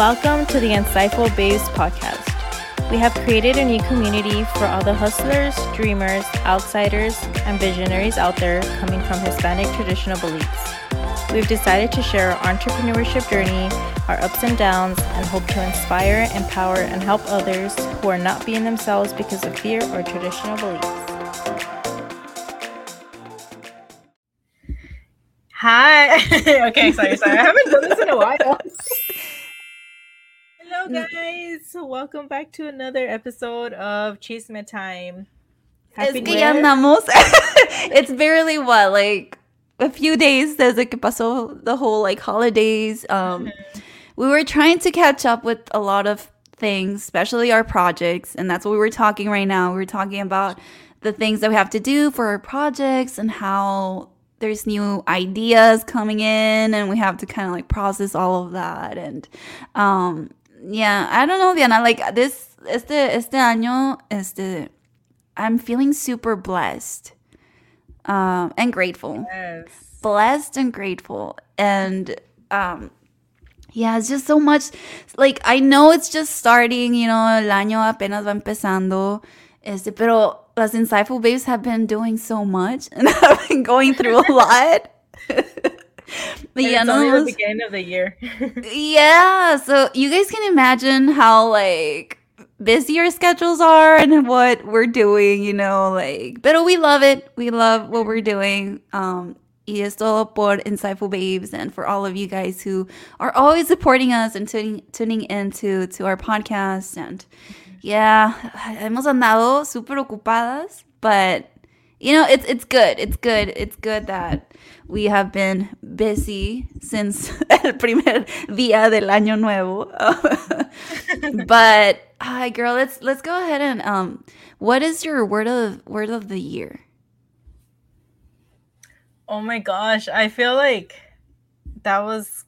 Welcome to the Insightful Babes podcast. We have created a new community for all the hustlers, dreamers, outsiders, and visionaries out there coming from Hispanic traditional beliefs. We've decided to share our entrepreneurship journey, our ups and downs, and hope to inspire, empower, and help others who are not being themselves because of fear or traditional beliefs. Hi. okay, sorry, sorry. I haven't done this in a while. Hello, guys. Welcome back to another episode of Chisme Time. Happy Es que ya andamos. it's barely what, like a few days desde que pasó the whole like holidays. Um, mm-hmm. we were trying to catch up with a lot of things, especially our projects, and that's what we were talking right now. We were talking about the things that we have to do for our projects and how there's new ideas coming in and we have to kind of like process all of that and um yeah i don't know diana like this este este año este i'm feeling super blessed um, and grateful. Yes. Blessed and grateful. And um, yeah, it's just so much. Like, I know it's just starting, you know, el año apenas va empezando. Este, pero las Insightful Babes have been doing so much and I've been going through a lot. yeah, no, the beginning of the year. yeah, so you guys can imagine how like busy our schedules are and what we're doing, you know, like, but we love it. We love what we're doing. Um, y es todo por Insightful Babes and for all of you guys who are always supporting us and tuning, tuning into to our podcast. And yeah, hemos andado super ocupadas, but you know, it's it's good. It's good. It's good that we have been busy since el primer día del año nuevo. but hi girl, let's let's go ahead and um what is your word of word of the year? Oh my gosh, I feel like that was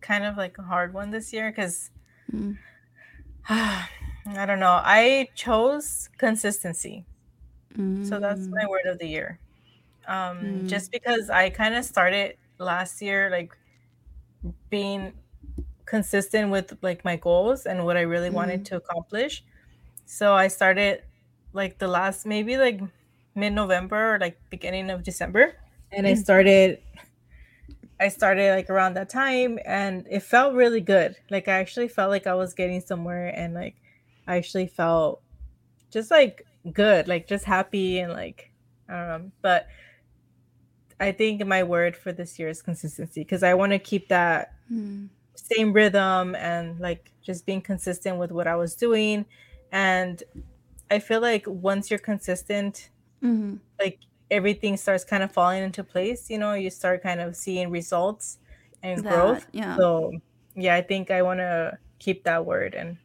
kind of like a hard one this year cuz mm. I don't know. I chose consistency. Mm. So that's my mm. word of the year. Um, mm. Just because I kind of started last year, like being consistent with like my goals and what I really mm. wanted to accomplish. So I started like the last maybe like mid November or like beginning of December. And I mm. started I started like around that time and it felt really good. Like I actually felt like I was getting somewhere and like I actually felt just like good, like just happy and like I don't know. But I think my word for this year is consistency because I want to keep that mm. same rhythm and like just being consistent with what I was doing. And I feel like once you're consistent, mm-hmm. like everything starts kind of falling into place. You know, you start kind of seeing results and that, growth. Yeah. So yeah, I think I want to keep that word and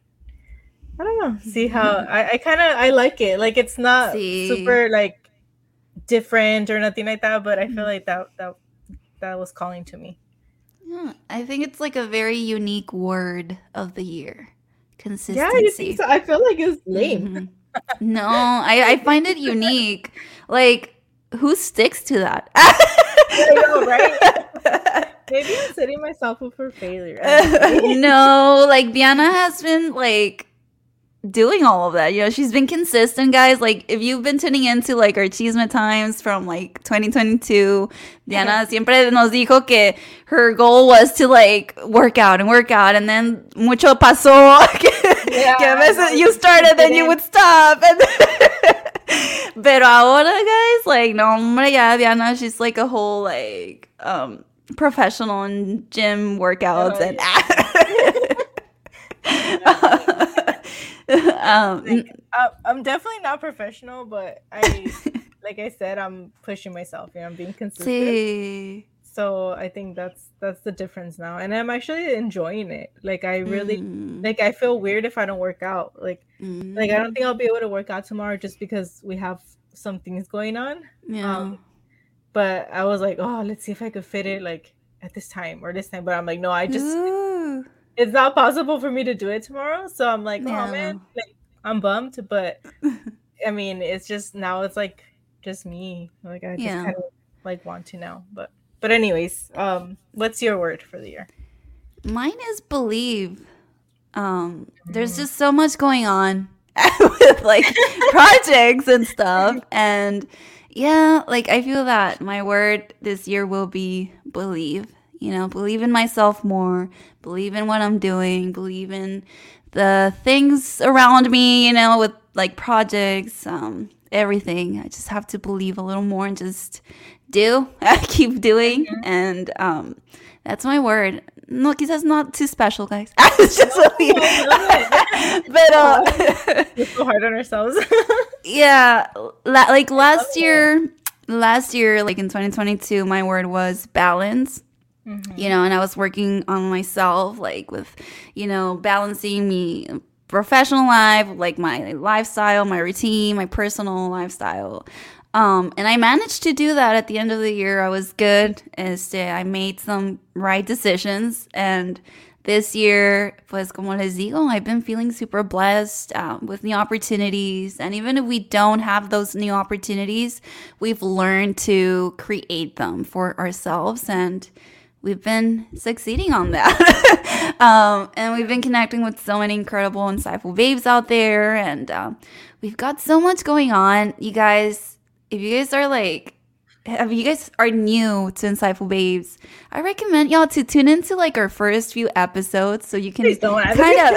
I don't know. See how I, I kind of I like it. Like it's not See. super like different or nothing like that, but I feel mm-hmm. like that that that was calling to me. Yeah, I think it's like a very unique word of the year. Consistency. Yeah, you think so? I feel like it's lame. Mm-hmm. no, I, I find it unique. Like, who sticks to that? I know, right? Maybe I'm setting myself up for failure. no, like Diana has been like doing all of that. You know, she's been consistent, guys. Like, if you've been tuning into like our Chisme Times from like 2022, Diana siempre nos dijo que her goal was to like work out and work out, and then mucho pasó. yeah, que a veces you started, then you would stop. And Pero ahora, guys, like, no, hombre, ya Diana, she's like a whole like um professional in gym workouts oh, and. um, like, I'm definitely not professional, but I, like I said, I'm pushing myself. You know, I'm being consistent. Sí. So I think that's that's the difference now, and I'm actually enjoying it. Like I really, mm. like I feel weird if I don't work out. Like, mm. like I don't think I'll be able to work out tomorrow just because we have some things going on. Yeah. Um, but I was like, oh, let's see if I could fit it like at this time or this time. But I'm like, no, I just. Ooh it's not possible for me to do it tomorrow. So I'm like, oh man, like, I'm bummed, but I mean, it's just now it's like just me. Like I just yeah. kind of like want to now, but but anyways, um, what's your word for the year? Mine is believe. Um. There's just so much going on with like projects and stuff. And yeah, like I feel that my word this year will be believe. You know, believe in myself more, believe in what I'm doing, believe in the things around me, you know, with like projects, um, everything. I just have to believe a little more and just do, keep doing. Mm-hmm. And um, that's my word. No, quizás not too special, guys. it's just no, but uh, we're so hard on ourselves. yeah, la- like last year, last year, like in 2022, my word was balance. Mm-hmm. You know, and I was working on myself, like with, you know, balancing me professional life, like my lifestyle, my routine, my personal lifestyle. Um, and I managed to do that at the end of the year. I was good. Este, I made some right decisions. And this year, pues como les digo, I've been feeling super blessed um, with new opportunities. And even if we don't have those new opportunities, we've learned to create them for ourselves. And we've been succeeding on that. um, and we've been connecting with so many incredible, insightful babes out there. And um, we've got so much going on. You guys, if you guys are like if you guys are new to Insightful Babes, I recommend y'all to tune into like our first few episodes so you can kind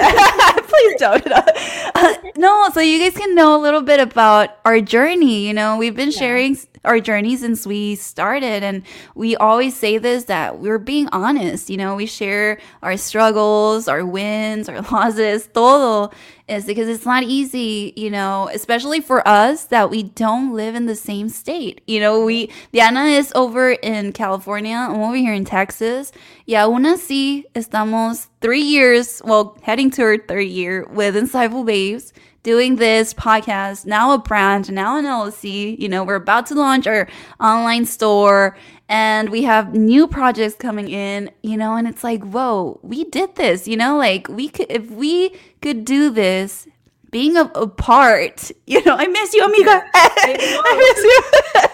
of please don't. Uh, no, so you guys can know a little bit about our journey. You know, we've been yeah. sharing our journey since we started. And we always say this that we're being honest. You know, we share our struggles, our wins, our losses, todo is because it's not easy, you know, especially for us that we don't live in the same state. You know, we, Diana is over in California, I'm over here in Texas. Y aún así, estamos three years, well, heading to our third year with Insightful Babes doing this podcast, now a brand, now an LLC. You know, we're about to launch our online store and we have new projects coming in, you know, and it's like, whoa, we did this, you know, like we could, if we could do this, being a, a part, you know, I miss you, amiga. I,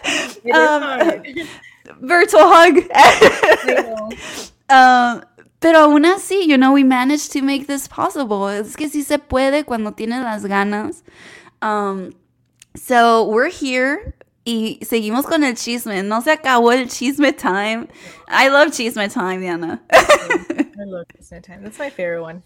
miss you. um, virtual hug. um, Pero aún así, you know, we managed to make this possible. Es que sí se puede cuando tienes las ganas. Um, so we're here y seguimos con el chisme. No se acabó el chisme time. I love chisme time, Diana. I love chisme time. That's my favorite one.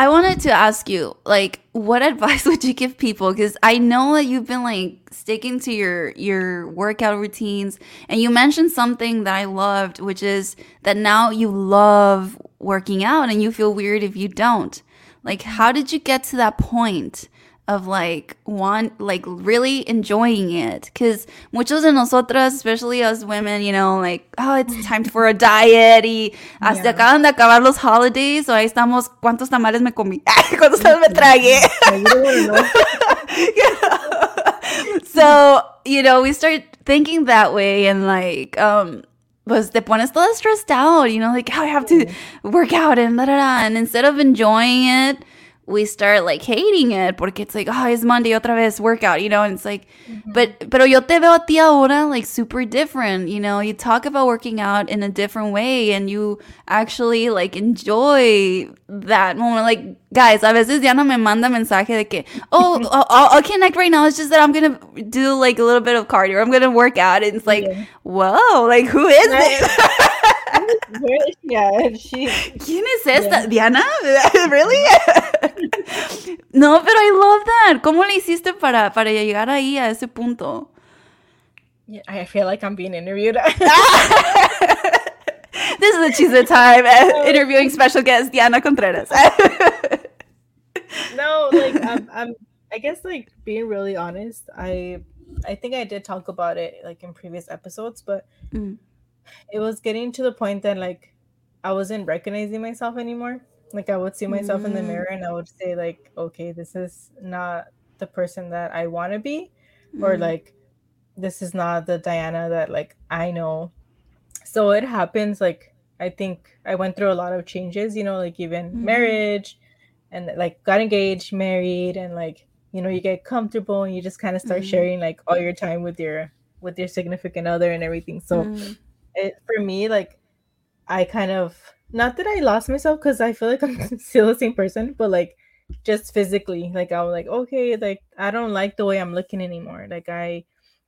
I wanted to ask you, like, what advice would you give people? Because I know that you've been like sticking to your your workout routines, and you mentioned something that I loved, which is that now you love working out, and you feel weird if you don't. Like, how did you get to that point? Of like want like really enjoying it. Because muchos de nosotras especially us women you know like oh it's time for a diet y hasta yeah. acaban de acabar los holidays o ahí estamos cuántos tamales me comí? Cuántos tamales me tragué? So you know we start thinking that way and like um pues te pones todo stressed out you know like oh, I have to work out and da da da and instead of enjoying it we start like hating it porque it's like, oh, it's Monday otra vez workout, you know, and it's like, mm-hmm. but, pero yo te veo a ti ahora like super different, you know, you talk about working out in a different way and you actually like enjoy that moment. Like, guys, a veces Diana me manda mensaje de que, oh, I'll, I'll, connect right now. It's just that I'm going to do like a little bit of cardio. I'm going to work out. And it's like, yeah. whoa, like who is this? yeah, she. ¿Quién es esta? Yeah. ¿Diana? ¿Really? no, pero I love that. ¿Cómo le hiciste para, para llegar ahí a ese punto? Yeah, I feel like I'm being interviewed. this is the chisme time uh, interviewing special guest Diana Contreras. no, like I'm, I'm, I guess like being really honest, I, I think I did talk about it like in previous episodes, but mm it was getting to the point that like I wasn't recognizing myself anymore. Like I would see myself mm. in the mm. mirror and I would say like, okay, this is not the person that I want to be, mm. or like this is not the Diana that like I know. So it happens like I think I went through a lot of changes, you know, like even mm. marriage and like got engaged, married, and like you know you get comfortable and you just kind of start mm. sharing like all your time with your with your significant other and everything. So mm it for me like I kind of not that I lost myself because I feel like I'm still the same person, but like just physically, like I was like, okay, like I don't like the way I'm looking anymore. Like I,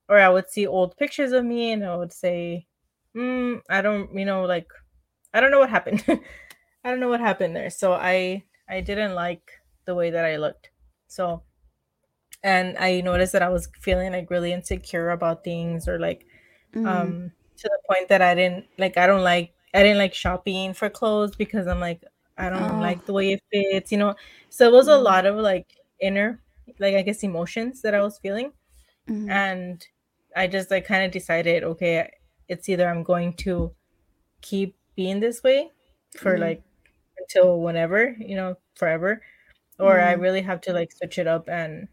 or I would see old pictures of me and I would say, mm, I don't, you know, like I don't know what happened. I don't know what happened there. So I I didn't like the way that I looked. So and I noticed that I was feeling like really insecure about things or like mm. um to the point that I didn't like I don't like I didn't like shopping for clothes because I'm like I don't oh. like the way it fits, you know. So it was mm. a lot of like inner like I guess emotions that I was feeling. Mm. And I just like kind of decided okay, it's either I'm going to keep being this way for mm-hmm. like until whenever, you know, forever, or mm-hmm. I really have to like switch it up and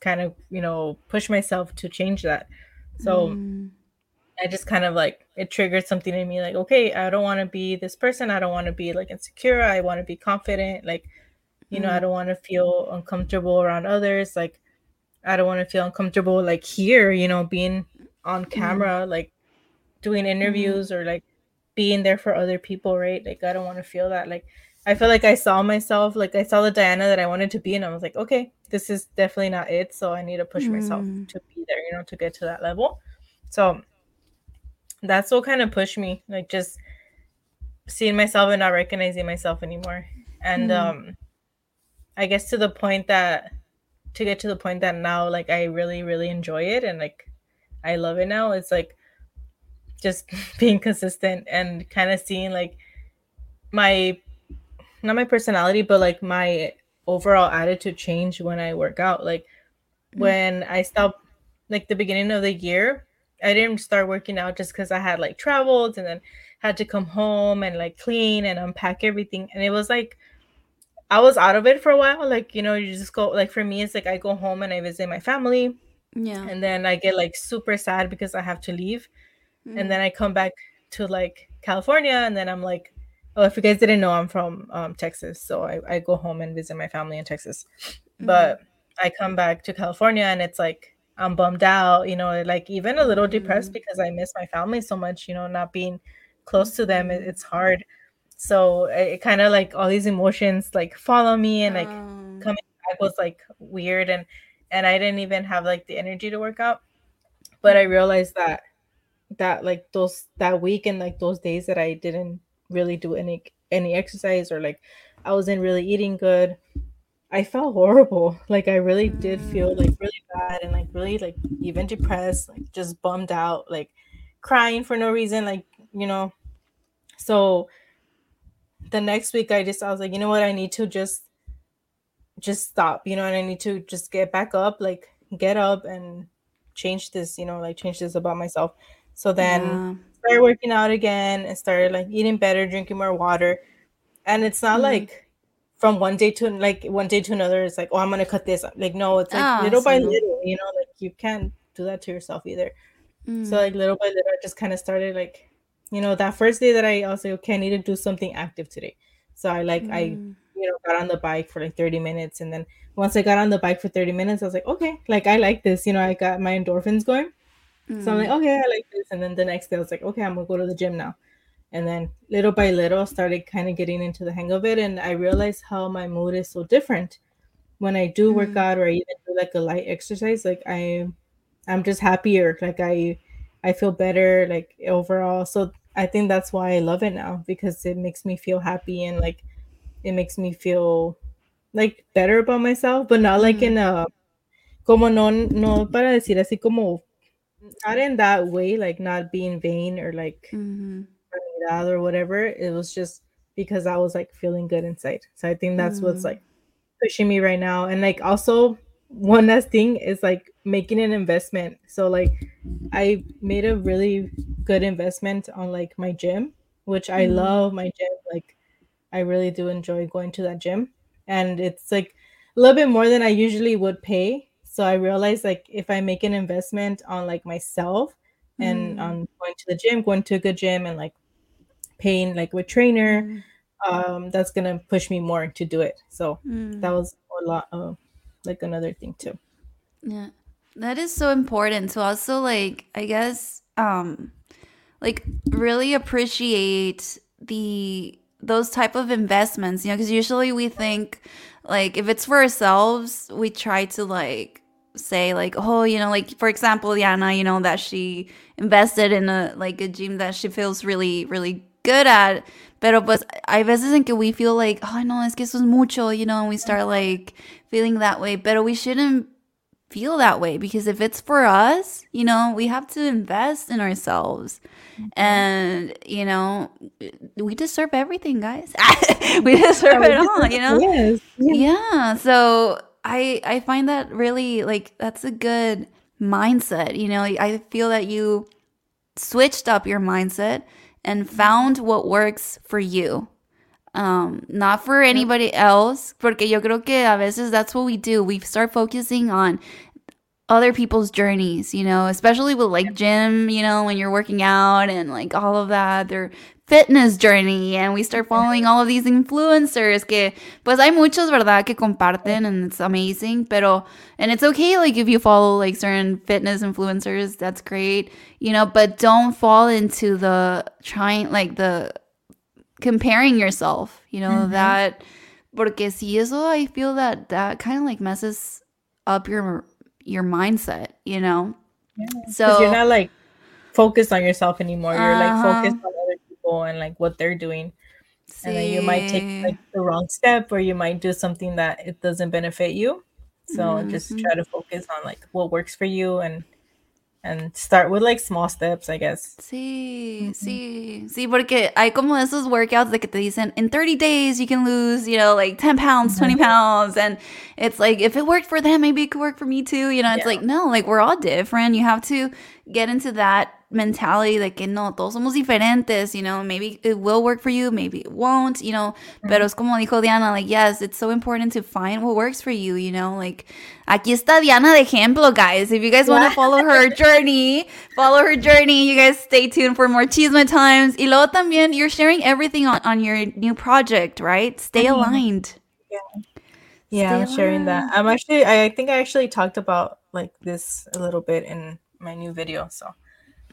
kind of, you know, push myself to change that. So mm. I just kind of like it triggered something in me like, okay, I don't want to be this person. I don't want to be like insecure. I want to be confident. Like, you mm. know, I mm-hmm. don't want to feel uncomfortable around others. Like, I don't want to feel uncomfortable like here, you know, being on camera, mm. like doing interviews or like being there for other people, right? Like I don't want to feel that. Like I feel like I saw myself, like I saw the Diana that I wanted to be, and I was like, okay, this is definitely not it. So I need to push mm. myself to be there, you know, to get to that level. So that's what kind of pushed me, like just seeing myself and not recognizing myself anymore. And mm. um I guess to the point that to get to the point that now like I really, really enjoy it and like I love it now. It's like just being consistent and kind of seeing like my not my personality but like my overall attitude change when I work out. Like mm-hmm. when I stopped like the beginning of the year, I didn't start working out just because I had like traveled and then had to come home and like clean and unpack everything. And it was like I was out of it for a while. Like, you know, you just go like for me, it's like I go home and I visit my family. Yeah. And then I get like super sad because I have to leave. Mm-hmm. And then I come back to like California and then I'm like, oh, if you guys didn't know, I'm from um, Texas. So I, I go home and visit my family in Texas. Mm-hmm. But I come back to California and it's like, I'm bummed out, you know, like even a little depressed mm-hmm. because I miss my family so much, you know, not being close to them, it, it's hard. So it, it kind of like all these emotions like follow me and like um. coming back was like weird and and I didn't even have like the energy to work out. But I realized that that like those that week and like those days that I didn't really do any any exercise or like I wasn't really eating good. I felt horrible. Like I really did feel like really bad and like really like even depressed, like just bummed out, like crying for no reason, like, you know. So the next week I just I was like, you know what, I need to just just stop, you know, and I need to just get back up, like get up and change this, you know, like change this about myself. So then yeah. started working out again and started like eating better, drinking more water. And it's not mm like from one day to like one day to another, it's like, oh, I'm gonna cut this. Like, no, it's like oh, little by little, you know, like you can't do that to yourself either. Mm. So like little by little, I just kind of started like, you know, that first day that I also okay, I need to do something active today. So I like mm. I you know got on the bike for like 30 minutes and then once I got on the bike for 30 minutes, I was like, okay, like I like this, you know, I got my endorphins going. Mm. So I'm like, mm. okay, I like this. And then the next day I was like, okay, I'm gonna go to the gym now. And then little by little started kind of getting into the hang of it. And I realized how my mood is so different when I do mm. work out or I even do like a light exercise. Like I I'm just happier. Like I I feel better like overall. So I think that's why I love it now because it makes me feel happy and like it makes me feel like better about myself, but not like mm. in a como no no para decir así como not in that way, like not being vain or like mm-hmm. Or whatever. It was just because I was like feeling good inside. So I think that's mm-hmm. what's like pushing me right now. And like also one last thing is like making an investment. So like I made a really good investment on like my gym, which I mm-hmm. love my gym. Like I really do enjoy going to that gym. And it's like a little bit more than I usually would pay so I realized like if I make an investment on like myself and mm. on going to the gym, going to a good gym and like paying like with trainer, mm. um, that's gonna push me more to do it. So mm. that was a lot of like another thing too. Yeah. That is so important to also like I guess um like really appreciate the those type of investments, you know, because usually we think like if it's for ourselves, we try to like say like oh you know like for example Diana you know that she invested in a like a gym that she feels really really good at pero pues hay veces en que we feel like oh no es que eso es mucho you know and we start like feeling that way pero we shouldn't feel that way because if it's for us you know we have to invest in ourselves mm-hmm. and you know we deserve everything guys we deserve it all you know yes. yeah so I I find that really like that's a good mindset. You know, I feel that you switched up your mindset and found what works for you. Um, not for anybody else, porque yo creo que a veces that's what we do. We start focusing on other people's journeys, you know, especially with like gym, you know, when you're working out and like all of that. They're fitness journey and we start following all of these influencers que pues hay muchos verdad que comparten and it's amazing pero and it's okay like if you follow like certain fitness influencers that's great you know but don't fall into the trying like the comparing yourself you know mm-hmm. that porque si eso I feel that that kind of like messes up your your mindset you know yeah. so you're not like focused on yourself anymore you're uh-huh. like focused on people and like what they're doing sí. and then you might take like the wrong step or you might do something that it doesn't benefit you so mm-hmm. just try to focus on like what works for you and and start with like small steps, I guess. Sí, mm-hmm. sí, sí, porque hay como esos workouts de que te dicen in 30 days you can lose, you know, like 10 pounds, 20 mm-hmm. pounds. And it's like, if it worked for them, maybe it could work for me too. You know, it's yeah. like, no, like we're all different. You have to get into that mentality de que no, todos somos diferentes, you know, maybe it will work for you, maybe it won't, you know, mm-hmm. pero es como dijo Diana, like, yes, it's so important to find what works for you, you know, like, aquí está Diana de ejemplo, guys. If you guys want to follow her journey, follow her journey, you guys stay tuned for more Chisme Times. Y luego también, you're sharing everything on, on your new project, right? Stay mm-hmm. aligned. Yeah. Yeah, Stay I'm aligned. sharing that. I'm actually, I think I actually talked about like this a little bit in my new video, so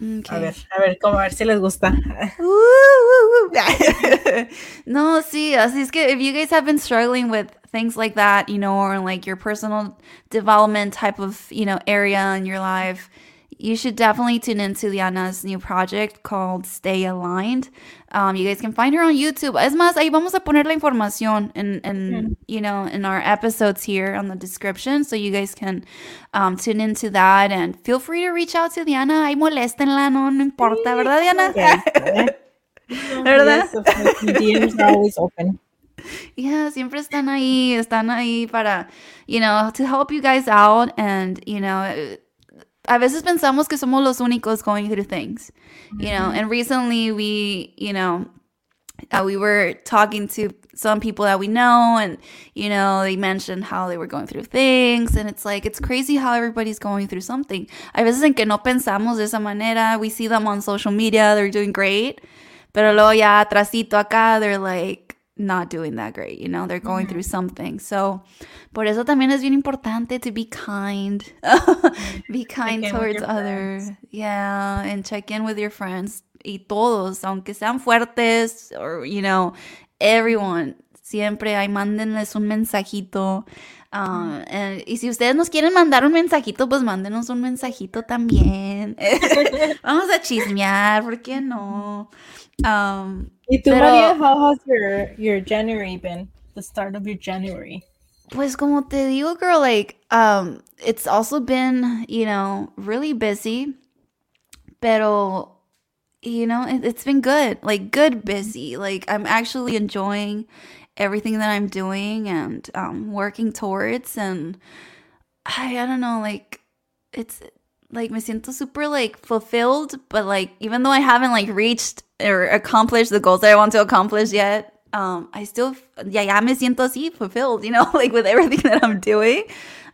Okay. A ver, a ver, cómo, a ver si les gusta. Uh, uh, uh, no, sí, así es que if you guys have been struggling with things like that, you know, or like your personal development type of, you know, area in your life, you should definitely tune into Diana's new project called Stay Aligned. Um, you guys can find her on YouTube. Es más, ahí vamos a poner la información in, in mm. you know, in our episodes here on the description, so you guys can um, tune into that and feel free to reach out to Diana. Ahí moléstenla, no, no importa, ¿verdad, Diana? ¿Verdad? DMs are always open. Yeah, siempre están ahí, están ahí para, you know, to help you guys out and, you know, a veces pensamos que somos los únicos going through things, you know. And recently we, you know, uh, we were talking to some people that we know, and you know, they mentioned how they were going through things, and it's like it's crazy how everybody's going through something. A veces en que no pensamos de esa manera, we see them on social media, they're doing great, pero luego ya atrasito acá, they're like not doing that great, you know, they're going mm-hmm. through something. So, por eso también es bien importante to be kind. be kind towards others. Yeah, and check in with your friends. Y todos, aunque sean fuertes, or, you know, everyone. Siempre hay, mándenles un mensajito. And, y si ustedes nos quieren mandar un mensajito, pues mándenos un mensajito también. Vamos a chismear, ¿por qué no? Um, ¿Y tú, pero, María, how has your, your January been? The start of your January? Pues como te digo, girl, like, um, it's also been, you know, really busy. Pero, you know, it, it's been good. Like, good busy. Like, I'm actually enjoying everything that I'm doing and um, working towards. And I, I don't know, like, it's like me siento super like fulfilled, but like even though I haven't like reached or accomplished the goals that I want to accomplish yet, um, I still ya ya me siento así fulfilled, you know, like with everything that I'm doing.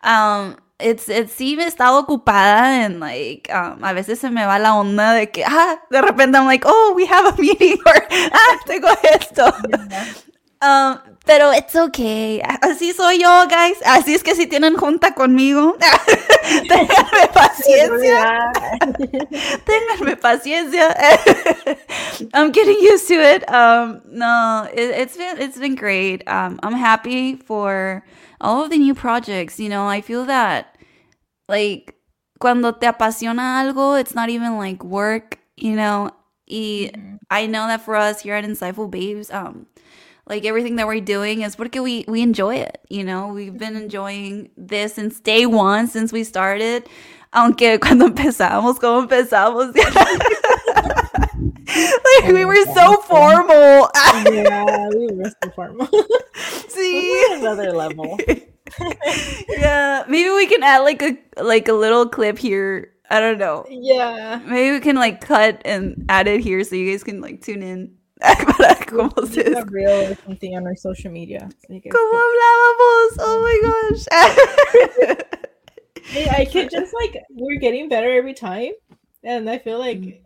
Um, it's it's he estado ocupada and like um, a veces se me va la onda de que ah de repente I'm like oh we have a meeting or ah tengo esto. Yeah. Um, pero it's okay. Así soy yo, guys. Así es que si tienen junta conmigo, ténganme paciencia. ténganme paciencia. I'm getting used to it. Um, no, it, has been it's been great. Um, I'm happy for all of the new projects. You know, I feel that like cuando te apasiona algo, it's not even like work. You know, y mm-hmm. I know that for us here at Insightful Babes, um like everything that we're doing is what can we we enjoy it you know? We've been mm-hmm. enjoying this since day one since we started. Aunque cuando empezamos como empezamos. Like we oh, were so formal. Yeah we were so formal. See? another level. Yeah maybe we can add like a like a little clip here. I don't know. Yeah. Maybe we can like cut and add it here so you guys can like tune in cómo se es. something on our social media. ¿Cómo hablábamos? Oh my gosh. I could just like we're getting better every time, and I feel like mm.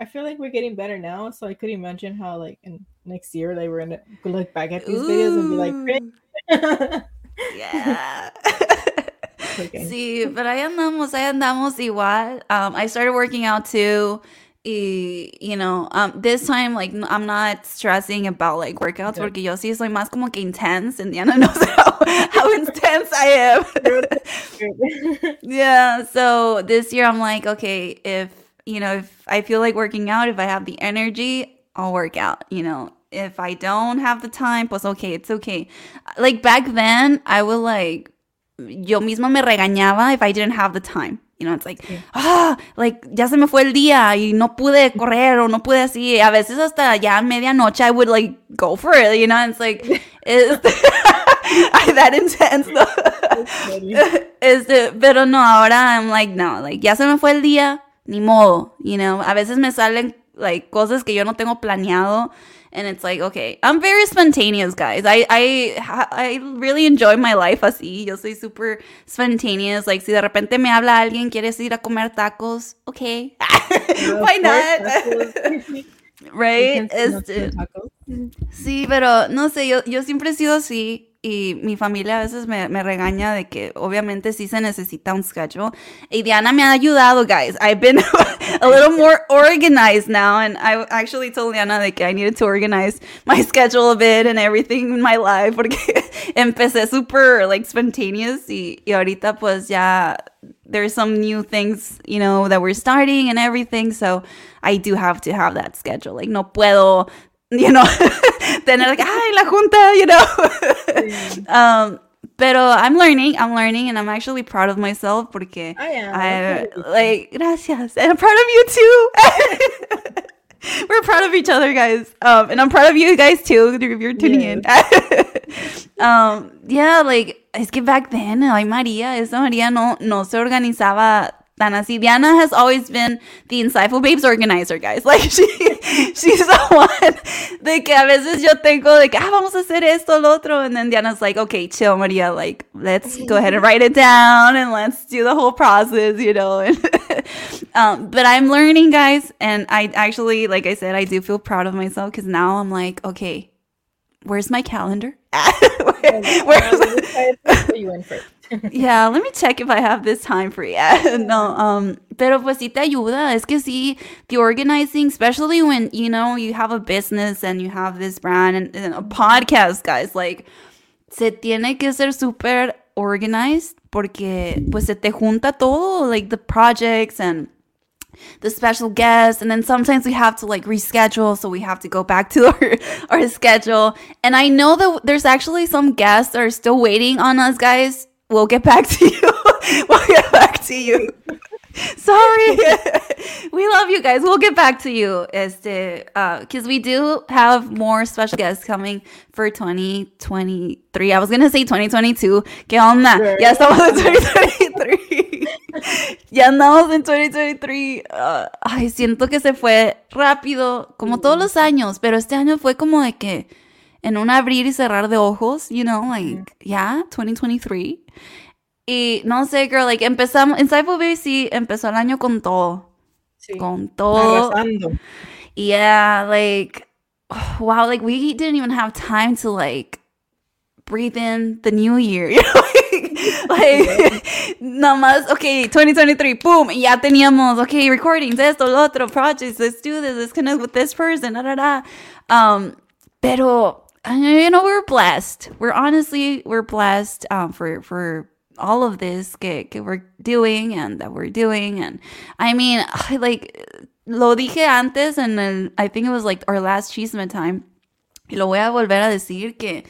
I feel like we're getting better now. So I could imagine how like in next year like we're gonna look back at these Ooh. videos and be like, yeah. okay. Sí, pero ahí andamos, ahí andamos igual. Um, I started working out too. You know, um, this time, like, I'm not stressing about, like, workouts, porque yo sí soy más como que intense, and Diana knows how, how intense I am. yeah, so this year I'm like, okay, if, you know, if I feel like working out, if I have the energy, I'll work out, you know. If I don't have the time, pues okay, it's okay. Like, back then, I would, like, yo misma me regañaba if I didn't have the time. You know, it's like, ah, like, ya se me fue el día y no pude correr o no pude así. A veces hasta ya medianoche I would like go for it, you know, and it's like, it's that intense. este, pero no, ahora I'm like, no, like, ya se me fue el día, ni modo, you know. A veces me salen like cosas que yo no tengo planeado and it's like okay i'm very spontaneous guys. I i i really enjoy my life así. Yo soy super spontaneous. Like si de repente me habla alguien quieres ir a comer tacos okay. Why not right este, sí pero no sé yo yo siempre he sido así y mi familia a veces me, regaña de que obviamente sí se necesita un schedule. Y Diana me ha ayudado, guys. I've been a little more organized now. And I actually told Diana that I needed to organize my schedule a bit and everything in my life. Porque empecé super like spontaneous. Y, y ahorita pues ya there's some new things, you know, that we're starting and everything. So I do have to have that schedule. Like no puedo you know, tener like, ay, la junta, you know. um, pero I'm learning, I'm learning, and I'm actually proud of myself porque I am. I, like, gracias. And I'm proud of you too. We're proud of each other, guys. Um, and I'm proud of you guys too if you're tuning in. um, yeah, like, es que back then, ay, María, esa María no, no se organizaba tan así. Diana has always been the Insightful Babes organizer, guys. Like, she, she's the one de que a veces yo tengo que, ah, vamos a hacer esto, lo otro. And then Diana's like, okay, chill, Maria. Like, let's go ahead and write it down and let's do the whole process, you know. um, but I'm learning, guys. And I actually, like I said, I do feel proud of myself because now I'm like, okay, where's my calendar? Where, where's you in first. yeah, let me check if I have this time for you. no, um, pero pues sí te ayuda. Es que sí, the organizing, especially when, you know, you have a business and you have this brand and, and a podcast, guys, like, se tiene que ser super organized porque pues se te junta todo, like the projects and the special guests and then sometimes we have to like reschedule so we have to go back to our, our schedule and i know that there's actually some guests that are still waiting on us guys we'll get back to you. we'll get back to you. Sorry. we love you guys. We'll get back to you. Este, because uh, we do have more special guests coming for 2023. I was to say 2022. ¿Qué onda? Sure. Ya estamos en 2023. Ya andamos en 2023. Uh, ay, siento que se fue rápido, como todos los años, pero este año fue como de que en un abrir y cerrar de ojos, you know, like, yeah, 2023. Y no sé, girl, like, empezamos, Cypher Baby sí empezó el año con todo. Sí. Con todo. Arrasando. Yeah, like, wow, like we didn't even have time to like breathe in the new year. Like, nada más, ok, 2023, boom, ya teníamos, ok, recordings, esto, lo otro, projects, let's do this, let's connect with this person, da, da, da. Um, pero, you know, we're blessed. We're honestly, we're blessed um, for, for all of this que, que we're doing and that we're doing. And I mean, like, lo dije antes and el, I think it was like our last chisme time. Y lo voy a volver a decir que,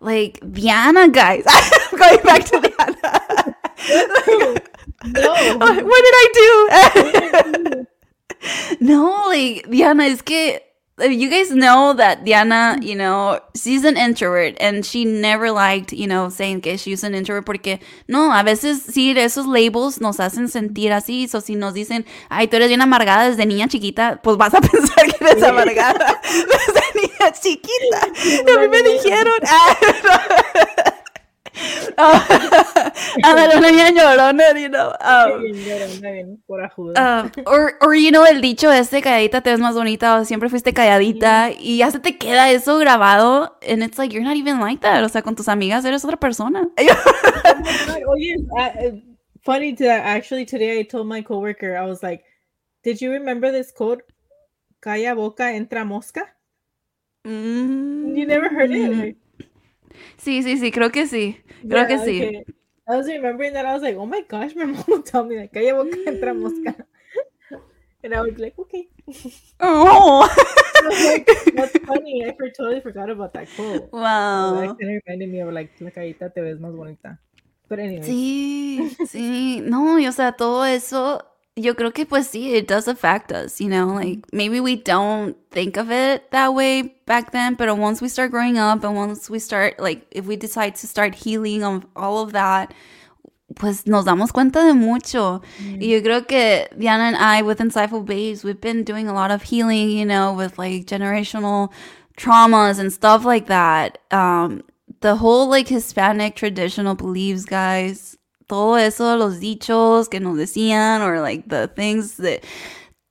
like, Diana, guys. I'm going back to Diana. no. what did I do? no, like, Diana, es que you guys know that Diana, you know, she's an introvert and she never liked, you know, saying que she's an introvert porque no, a veces sí esos labels nos hacen sentir así, o si nos dicen, "Ay, tú eres bien amargada desde niña chiquita", pues vas a pensar que eres amargada desde niña chiquita. A mí me dijeron, ah, Ándale, una niña llorona, you know. Um, uh, or, or, you know, el dicho este, calladita te ves más bonita, o siempre fuiste calladita, y ya se te queda eso grabado, and it's like, you're not even like that, o sea, con tus amigas eres otra persona. oh, yes. Uh, funny to actually today I told my coworker, I was like, did you remember this quote? Calla boca, entra mosca? Mm. You never heard it? Sí, sí, sí, creo que sí. Creo yeah, que sí. Okay. I was remembering that I was like, oh my gosh, my mom would tell me like, calla boca, entra mosca. And I be like, okay. Oh, like, that's funny. I for, totally forgot about that quote. Wow. So kind of reminded me of like, la carita te ves más bonita. But anyway. Sí, sí. No, y o sea, todo eso yo creo que pues sí, it does affect us, you know, like maybe we don't think of it that way back then, but once we start growing up and once we start, like, if we decide to start healing on all of that, pues nos damos cuenta de mucho. Mm. Y yo creo que Diana and I with Insightful Babes, we've been doing a lot of healing, you know, with like generational traumas and stuff like that. Um, the whole like Hispanic traditional beliefs, guys, todo eso, los dichos que nos decían, or like the things that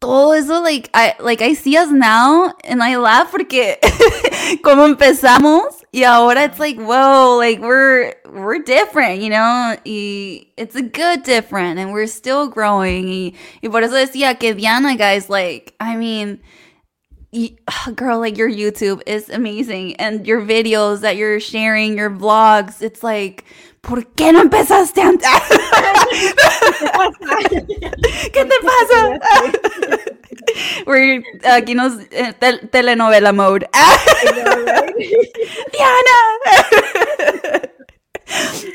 todo eso, like I like I see us now and I laugh porque como empezamos y ahora it's like whoa, like we're we're different, you know, y it's a good different and we're still growing y, y por eso decía que Diana, guys, like I mean. girl, like your YouTube is amazing and your videos that you're sharing, your vlogs, it's like ¿por qué no empezaste antes? ¿Qué te pasa? We're aquí nos uh, tel telenovela mode. Diana.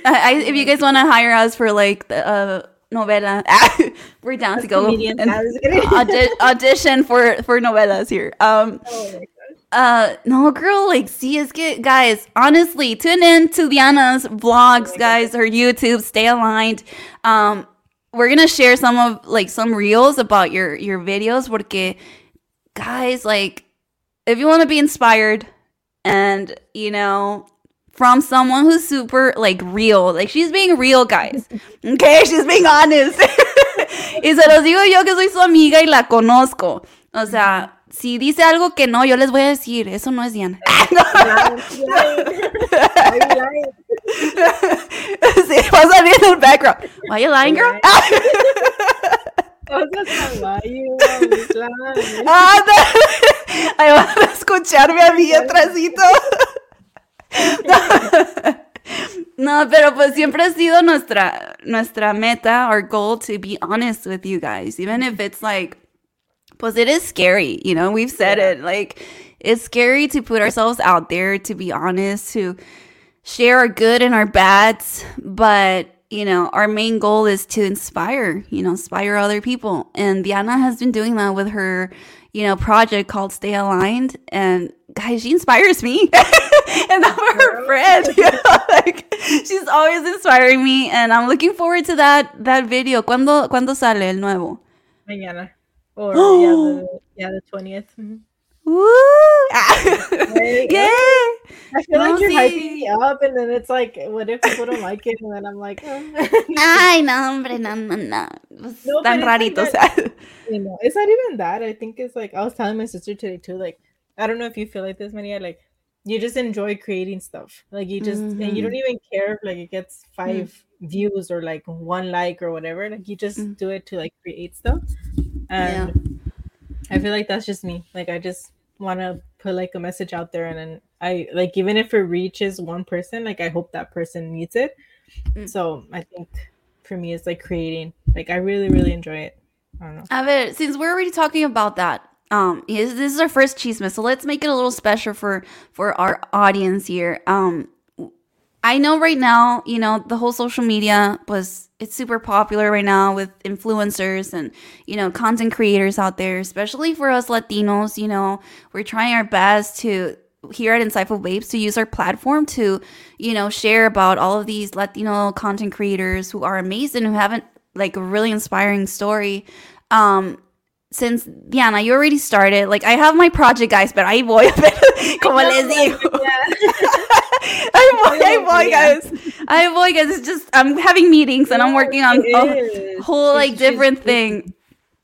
I, if you guys want to hire us for like the uh, novela, we're down to go audi audition for for novelas here. Um, oh uh, no, girl, like, see, us good, guys. Honestly, tune in to Diana's vlogs, guys, her YouTube. Stay aligned. Um, we're gonna share some of like some reels about your your videos, porque, guys, like, if you want to be inspired, and you know, from someone who's super like real, like she's being real, guys. Okay, she's being honest. y se los digo yo que soy su amiga y la conozco. O sea si dice algo que no, yo les voy a decir, eso no es Diana. sí, va a salir en el background. Why you lying, girl? ah, Ahí van a escucharme a mí atrásito. No, pero pues siempre ha sido nuestra, nuestra meta, our goal to be honest with you guys, even if it's like Plus, it is scary. You know, we've said yeah. it. Like, it's scary to put ourselves out there, to be honest, to share our good and our bads. But, you know, our main goal is to inspire, you know, inspire other people. And Diana has been doing that with her, you know, project called Stay Aligned. And guys, she inspires me. and I'm her friend. You know? like, she's always inspiring me. And I'm looking forward to that that video. ¿Cuándo, ¿cuándo sale el nuevo? Mañana. Or yeah, the, yeah, the 20th. Mm-hmm. Woo! yeah. I feel like you're hyping me up, and then it's like, what if people don't like it? And then I'm like, oh. ay, no, hombre, no, no, no. no tan rarito, that, you know, it's not even that. I think it's like I was telling my sister today too. Like, I don't know if you feel like this, Maria. Like you just enjoy creating stuff. Like you just mm-hmm. and you don't mm-hmm. even care if like it gets mm. 5 mm-hmm. Views or like one like or whatever. Like you just mm-hmm. do it to like create stuff. And yeah. I feel like that's just me. Like I just want to put like a message out there and then I like even if it reaches one person, like I hope that person needs it. Mm. So I think for me it's like creating. Like I really, really enjoy it. I don't know. A ver, since we're already talking about that, um, this is our first chisme, so let's make it a little special for for our audience here. Um, I know right now, you know, the whole social media was it's super popular right now with influencers and you know content creators out there, especially for us Latinos. You know, we're trying our best to here at Insightful Babes to use our platform to, you know, share about all of these Latino content creators who are amazing, who haven't like a really inspiring story. Um, since Diana, you already started. Like I have my project, guys, but I voy a ver como les digo. I voy, I voy, guys. I voy, guys. It's just I'm having meetings and I'm working on a whole like different thing.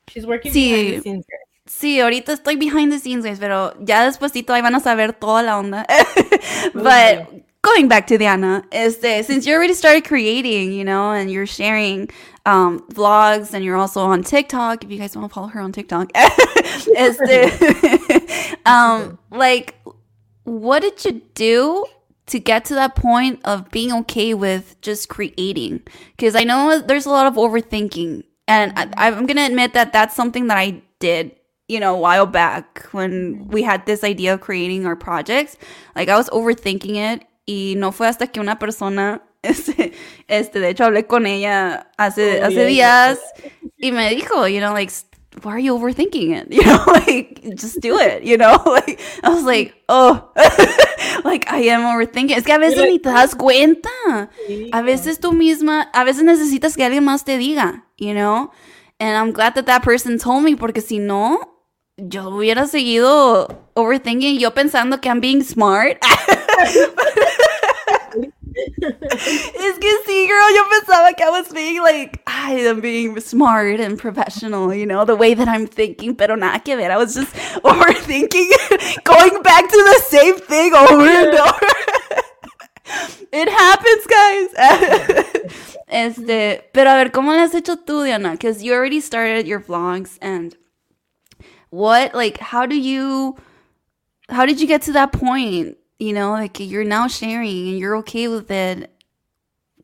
She's working sí. behind the scenes. Sí, ahorita estoy behind the scenes, guys, pero ya despuesito ahí van a saber toda la onda. but going back to Diana, este, since you already started creating, you know, and you're sharing um, vlogs and you're also on TikTok, if you guys want to follow her on TikTok, este, um, like, what did you do to get to that point of being okay with just creating? Because I know there's a lot of overthinking. And I, I'm going to admit that that's something that I did you know, a while back when we had this idea of creating our projects. Like I was overthinking it y no fue hasta que una persona, este, este de hecho hablé con ella hace, oh, hace días y me dijo, you know, like, why are you overthinking it? You know, like, just do it, you know? Like, I was like, oh, like, I am overthinking. Es que a veces ni te das cuenta. A veces tú misma, a veces necesitas que alguien más te diga, you know? And I'm glad that that person told me, porque si no, yo hubiera seguido overthinking, yo pensando que I'm being smart. es que sí, girl, yo pensaba que I was being like, I am being smart and professional, you know, the way that I'm thinking, pero nada que ver. I was just overthinking, going back to the same thing over and over. It happens, guys. este, pero a ver, ¿cómo lo has hecho tú, Diana? Because you already started your vlogs and what like how do you how did you get to that point you know like you're now sharing and you're okay with it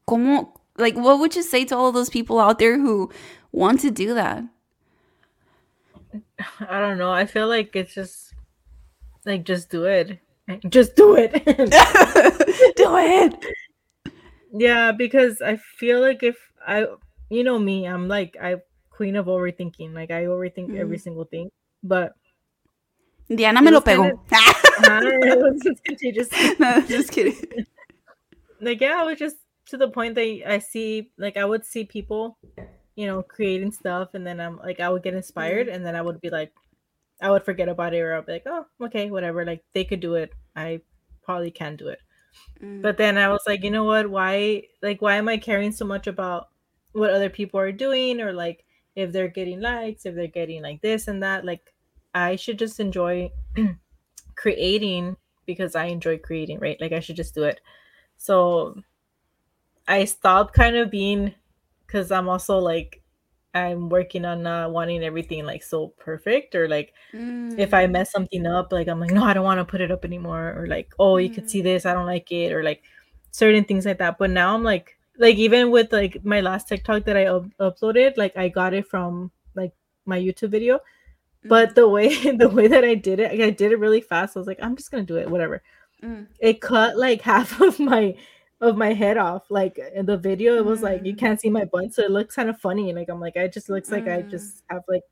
como like what would you say to all those people out there who want to do that i don't know i feel like it's just like just do it just do it do it yeah because i feel like if i you know me i'm like i queen of overthinking like i overthink mm-hmm. every single thing but Diana me lo pegó. just contagious. no, just kidding. Like yeah, I was just to the point that I see like I would see people, you know, creating stuff and then I'm like I would get inspired mm. and then I would be like I would forget about it or I'd be like, oh, okay, whatever. Like they could do it. I probably can do it. Mm. But then I was like, you know what? Why like why am I caring so much about what other people are doing or like if they're getting likes, if they're getting like this and that? Like I should just enjoy creating because I enjoy creating, right? Like I should just do it. So I stopped kind of being because I'm also like I'm working on not wanting everything like so perfect or like mm. if I mess something up, like I'm like, no, I don't want to put it up anymore, or like, oh, you could see mm. this, I don't like it, or like certain things like that. But now I'm like, like even with like my last TikTok that I up- uploaded, like I got it from like my YouTube video but mm. the way the way that I did it, I did it really fast. I was like, I'm just gonna do it, whatever. Mm. It cut like half of my of my head off. Like in the video, it was mm. like you mm. can't see my butt, so it looks kind of funny. And Like I'm like, I just looks like I mm. just have like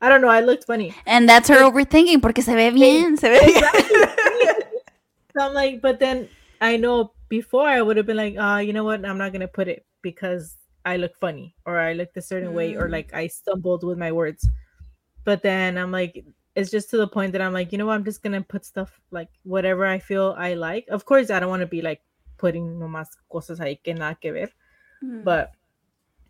I don't know, I looked funny. And that's her like, overthinking porque se ve bien, se ve bien. so I'm like, but then I know before I would have been like, uh, you know what, I'm not gonna put it because I look funny or I looked a certain way or like I stumbled with my words. But then I'm like, it's just to the point that I'm like, you know what? I'm just gonna put stuff like whatever I feel I like. Of course, I don't want to be like putting no más cosas ahí que nada que ver. Mm-hmm. But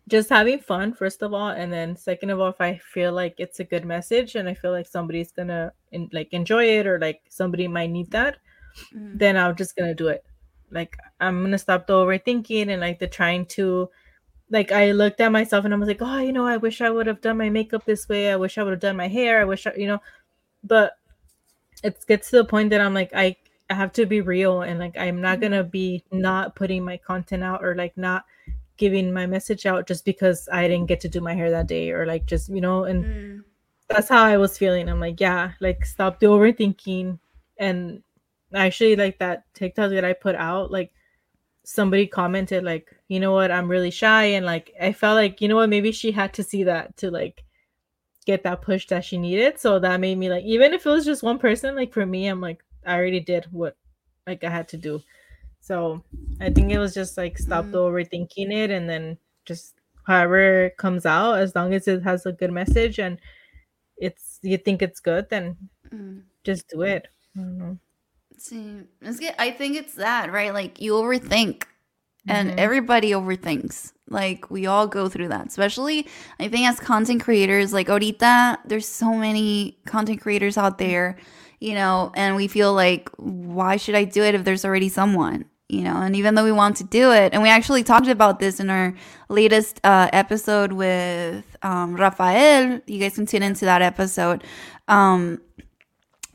just having fun first of all and then second of all if i feel like it's a good message and i feel like somebody's gonna in, like enjoy it or like somebody might need that mm. then i'm just gonna do it like i'm gonna stop the overthinking and like the trying to like i looked at myself and i was like oh you know i wish i would have done my makeup this way i wish i would have done my hair i wish I, you know but it gets to the point that i'm like i I have to be real and like I'm not gonna be not putting my content out or like not giving my message out just because I didn't get to do my hair that day or like just you know and mm. that's how I was feeling. I'm like yeah, like stop the overthinking. And actually like that TikTok that I put out like somebody commented like you know what? I'm really shy and like I felt like you know what? Maybe she had to see that to like get that push that she needed. So that made me like even if it was just one person like for me I'm like I already did what like I had to do. So I think it was just like stop mm-hmm. overthinking it and then just however it comes out, as long as it has a good message and it's you think it's good, then mm. just do it. See, I think it's that, right? Like you overthink and mm-hmm. everybody overthinks. Like we all go through that, especially I think as content creators, like Orita, there's so many content creators out there you know, and we feel like, why should I do it if there's already someone? You know, and even though we want to do it, and we actually talked about this in our latest uh, episode with um, Rafael, you guys can tune into that episode. Um,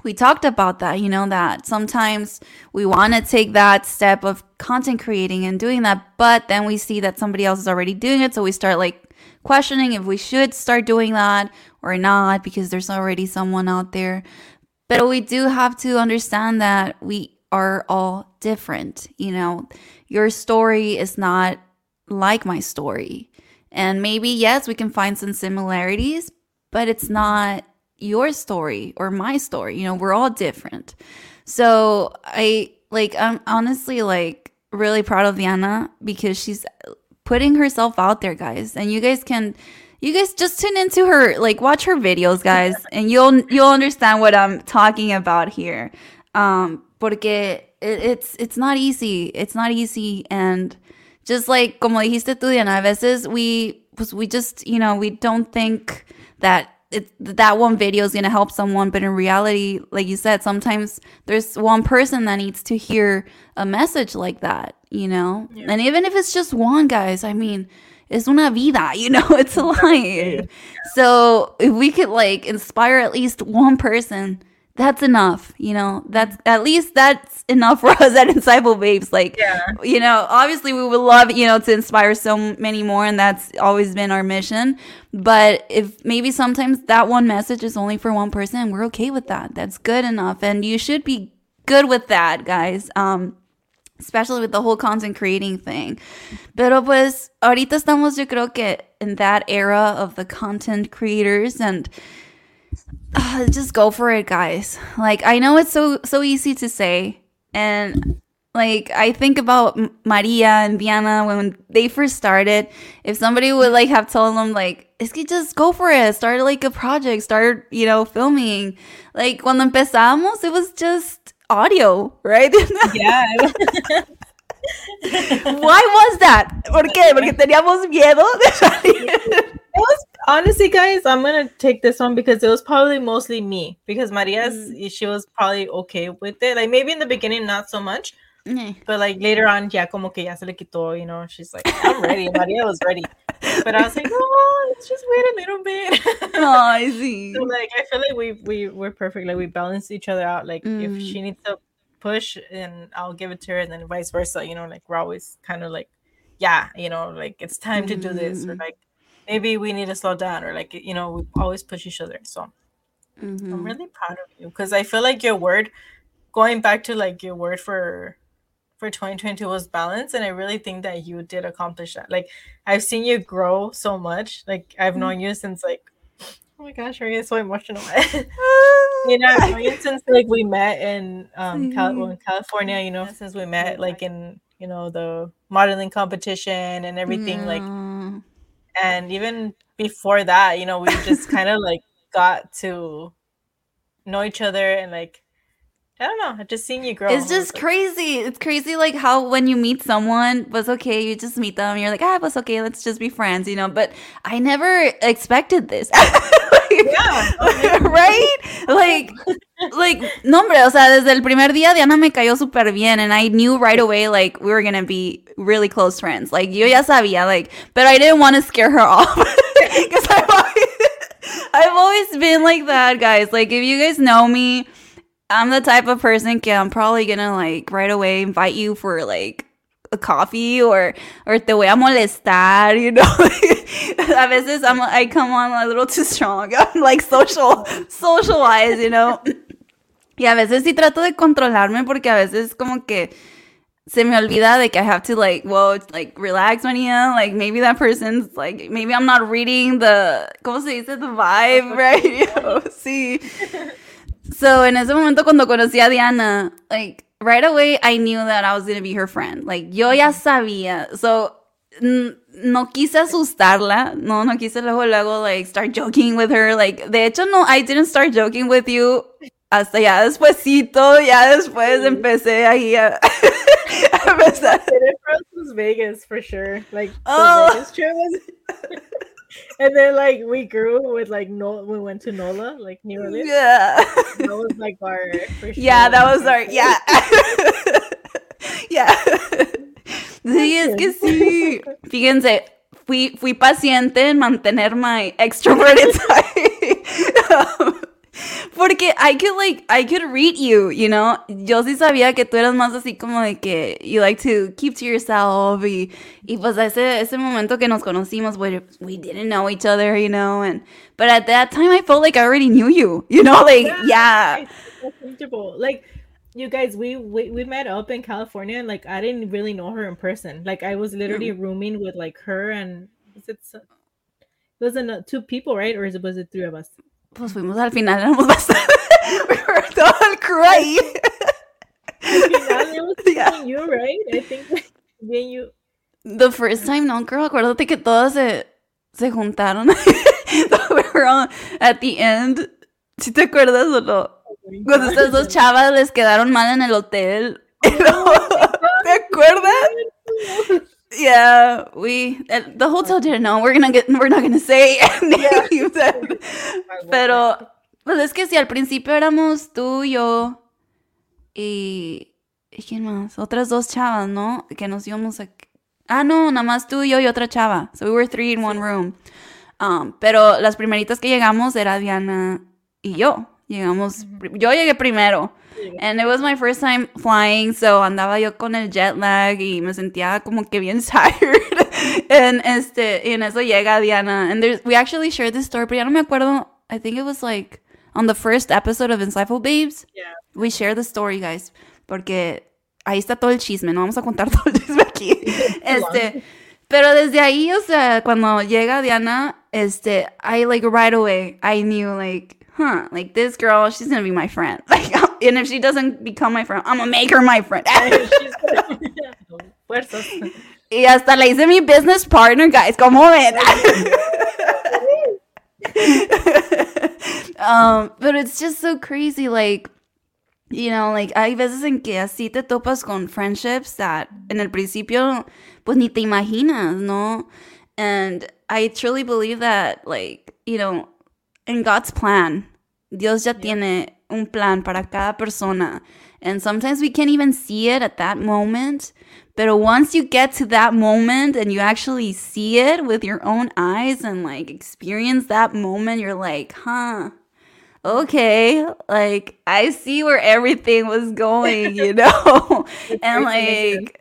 we talked about that, you know, that sometimes we want to take that step of content creating and doing that, but then we see that somebody else is already doing it. So we start like questioning if we should start doing that or not because there's already someone out there. But we do have to understand that we are all different. You know, your story is not like my story. And maybe, yes, we can find some similarities, but it's not your story or my story. You know, we're all different. So I like, I'm honestly like really proud of Diana because she's putting herself out there, guys. And you guys can you guys just tune into her like watch her videos guys and you'll you'll understand what i'm talking about here. Um porque it, it's it's not easy. It's not easy. And just like como dijiste tú Diana a veces we pues we just you know we don't think that it, that one video is going to help someone. But in reality like you said sometimes there's one person that needs to hear a message like that you know? Yeah. and even if it's just one guys i mean es una vida, you know, it's a life. So if we could like inspire at least one person, that's enough, you know. That's at least that's enough for us at Insightful Babes. Like, yeah. you know, obviously we would love, you know, to inspire so many more, and that's always been our mission. But if maybe sometimes that one message is only for one person, we're okay with that. That's good enough, and you should be good with that, guys. Um, especially with the whole content creating thing. Pero pues ahorita estamos yo creo que in that era of the content creators and uh, just go for it guys. Like I know it's so so easy to say and like I think about Maria and Diana when they first started. If somebody would like have told them like, "Es que just go for it, start like a project, start you know filming." Like cuando empezamos, it was just audio, right? Yeah. Why was that? ¿Por qué? Porque teníamos miedo. it was honestly, guys. I'm gonna take this one because it was probably mostly me because Maria's mm. she was probably okay with it. Like maybe in the beginning, not so much. Mm. But like later on, yeah, como que ya se le quitó, you know. She's like, I'm ready. Maria was ready. But I was like, oh, let's just wait a little bit. oh, I see. So like I feel like we we we're perfect. Like we balance each other out. Like mm. if she needs to push and I'll give it to her and then vice versa, you know, like we're always kind of like, yeah, you know, like it's time to do this or mm. like maybe we need to slow down or like you know, we always push each other. So mm-hmm. I'm really proud of you because I feel like your word going back to like your word for for 2022 was balance and i really think that you did accomplish that. Like i've seen you grow so much like i've known mm-hmm. you since like oh my gosh i'm getting so emotional. You know since like we met in um Cal- in california you know since we met like in you know the modeling competition and everything like and even before that you know we just kind of like got to know each other and like I don't know. I've just seen you grow. It's just crazy. It's crazy, like how when you meet someone, was okay. You just meet them. You're like, ah, was okay. Let's just be friends, you know. But I never expected this. yeah. right? Like, like, no, hombre. O sea, desde el primer día, Diana me cayó súper bien, and I knew right away, like, we were gonna be really close friends. Like, yo ya sabía, like, but I didn't want to scare her off because I've always, I've always been like that, guys. Like, if you guys know me I'm the type of person que I'm probably gonna like right away invite you for like a coffee or or te voy a molestar, you know. a veces I'm I come on a little too strong. I'm like social socialize, you know. Y a veces sí trato de controlarme porque a veces como que se me olvida de que I have to like, well, like relax, Maria. Like maybe that person's like, maybe I'm not reading the, ¿cómo se dice? The vibe, right? sí. So en ese momento cuando conocí a Diana, like right away I knew that I was gonna be her friend. Like yo ya sabía. So no quise asustarla, no, no quise luego luego like start joking with her. Like de hecho no, I didn't start joking with you hasta ya despuésito, ya después empecé ahí a, a empezar. Vegas for sure. Like oh. Vegas trip was and then like we grew with like no we went to Nola, like New Orleans. Yeah. That was like our sure. Yeah, that was our yeah. yeah. Sí, es que sí. Fíjense, fui, fui paciente en mantener my extroverted side. um, Porque I could like, I could read you, you know. Yo sí sabía que tú eras más así como de que you like to keep to yourself y, y pues ese, ese momento que nos conocimos, we, we didn't know each other, you know. And but at that time, I felt like I already knew you, you know, like yeah. yeah. comfortable, like you guys we, we we met up in california and like i didn't really know her in person like i was literally mm. rooming with like her and was it, it wasn't two people right or was it three of us Pues fuimos al final, éramos bastante. we were todo el crew ahí. Yeah. you, right? I think you. The first time, no, girl, acuérdate que todas se, se juntaron. we were on, at the end. ¿Sí te acuerdas o no? Cuando estas dos chavas les quedaron mal en el hotel. Oh, ¿Te acuerdas? Yeah, we the hotel didn't know. We're gonna get we're not gonna say names. Pero pues es que si al principio éramos tú, yo y ¿y quién más? Otras dos chavas, ¿no? Que nos íbamos a Ah, no, nada más tú, yo y otra chava. So we were three in one room. Um, pero las primeritas que llegamos era Diana y yo. Llegamos, yo llegué primero. And it was my first time flying, so andaba yo con el jet lag y me sentía como que bien tired. and este, y en eso llega Diana. And there's, we actually shared this story, pero ya no me acuerdo. I think it was like on the first episode of Insightful Babes. Yeah. We share the story, guys. Porque ahí está todo el chisme. No vamos a contar todo el chisme aquí. este. Pero desde ahí, o sea, cuando llega Diana, este, I like right away, I knew like huh, like this girl, she's gonna be my friend. Like, and if she doesn't become my friend, I'm gonna make her my friend. y hasta le hice mi business partner, guys. Como ven. um, but it's just so crazy, like. You know, like hay veces en que así te topas con friendships that en el principio pues ni te imaginas, ¿no? And I truly believe that like, you know, in God's plan, Dios ya tiene un plan para cada persona. And sometimes we can't even see it at that moment. But once you get to that moment and you actually see it with your own eyes and like experience that moment, you're like, huh, okay, like I see where everything was going, you know? and like,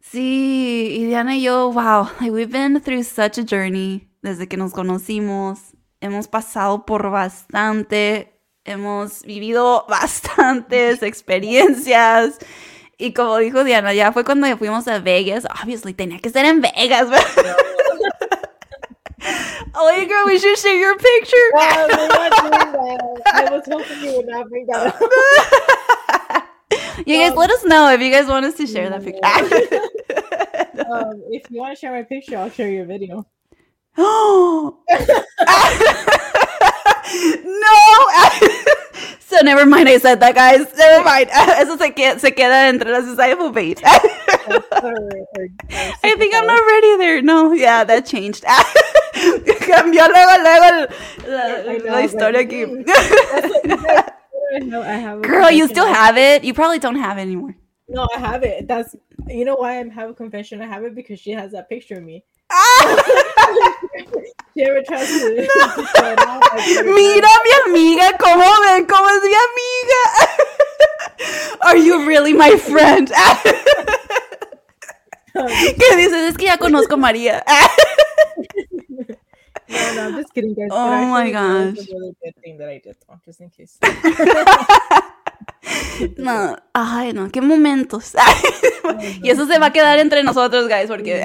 sí, y Diana y yo, wow, like we've been through such a journey desde que nos conocimos hemos pasado por bastante, hemos vivido bastantes experiencias. Y como dijo Diana, ya fue cuando fuimos a Vegas. Obviously, tenía que ser en Vegas. Oh, girl, we should share your picture. We're not doing that. I was hoping you would not bring that up. you guys, um, let us know if you guys want us to share that picture. um, if you want to share my picture, I'll share your video. no. so never mind. I said that, guys. Never mind. Eso se queda, se queda entre las sociable bait. I think I'm not ready there. No, yeah, that changed. Cambió luego, luego la, la historia aquí. Girl, you still have it? You probably don't have it anymore. No, I have it. That's you know why I have a confession. I have it because she has that picture of me. Mira mi amiga, cómo ven, cómo es mi amiga. Are you really my friend? ¿Qué dices? Es que ya conozco a María. No, no, I'm just kidding, guys. Oh my gosh. a really good thing that I did, though, just in case. No, ay, no, qué momentos. y eso se va a quedar entre nosotros, guys, porque.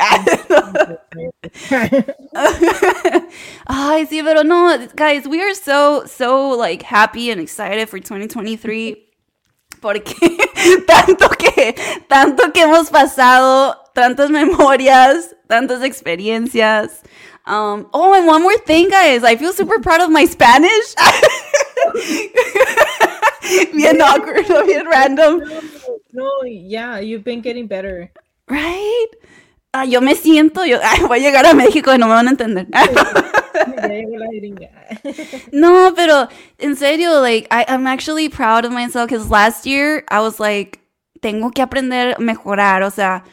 ay, sí, pero no, guys, we are so, so, like, happy and excited for 2023. Porque tanto que, tanto que hemos pasado, tantas memorias, tantas experiencias. Um, oh, and one more thing, guys. I feel super proud of my Spanish. Bien awkward, bien random. No, no, yeah, you've been getting better. Right? Ah, yo me siento, yo ay, voy a llegar a México y no me van a entender. no, pero en serio, like, I, I'm actually proud of myself because last year I was like, tengo que aprender a mejorar, o sea,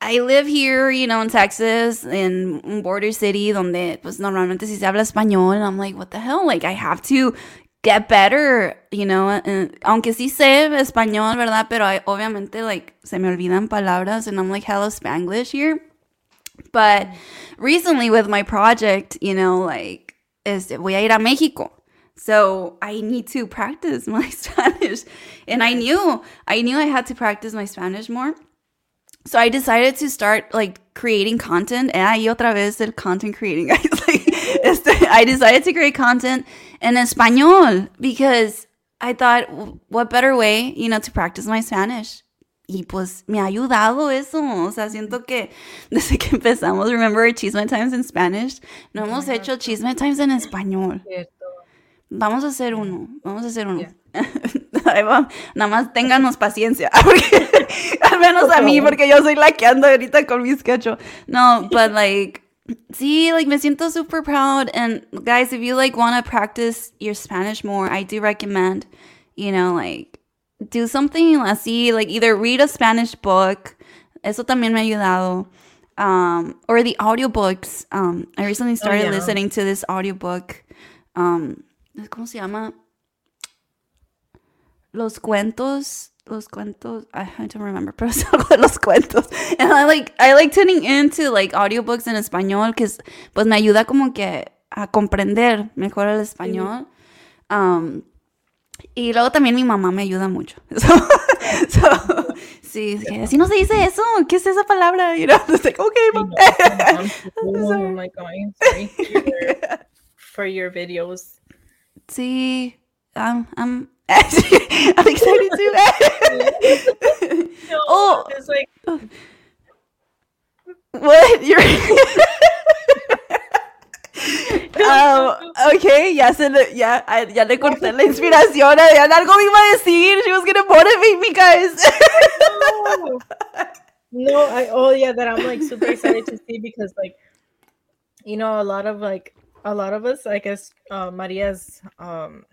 I live here, you know, in Texas, in border city donde pues normalmente si se habla español, and I'm like, what the hell? Like I have to get better, you know, and, aunque sí sé español, ¿verdad? Pero I, obviamente like se me olvidan palabras and I'm like hello Spanglish here. But recently with my project, you know, like este, voy a ir a México. So I need to practice my Spanish. And I knew, I knew I had to practice my Spanish more. So I decided to start like creating content. And ahí otra vez el content creating. I decided to create content in español because I thought, what better way, you know, to practice my Spanish? Y pues me ha ayudado eso. O sea, siento que desde que empezamos, remember Chisme Times in Spanish, no hemos hecho Chisme Times en español. Vamos a hacer uno. Vamos a hacer uno. Ahí va. Nada más ténganos paciencia. Porque, al menos a mí, porque yo soy la que ando ahorita con mi sketch. No, but like, sí, like me siento super proud. And guys, if you like want to practice your Spanish more, I do recommend, you know, like do something así, like either read a Spanish book. Eso también me ha ayudado. Um, or the audiobooks. Um, I recently started oh, yeah. listening to this audiobook. Um, ¿Cómo se llama? Los cuentos. Los cuentos. I, I don't remember, pero es algo de los cuentos. And I like, I like tuning into like audiobooks en español, que pues me ayuda como que a comprender mejor el español. Um, y luego también mi mamá me ayuda mucho. So, so, sí, así no se dice eso. ¿Qué es esa palabra? You know, it's like, okay, mom. oh my god, I'm sorry for your videos. Sí, I'm, I'm, I'm excited too. no, oh, it's like, what? You're. um, ok, ya se le, ya, ya le corté la inspiración. Adriana algo me iba a decir. She was gonna motivate me, guys. no, no, I, oh yeah, that I'm like super excited to see because like, you know, a lot of like a lot of us, I guess, uh, Maria's um,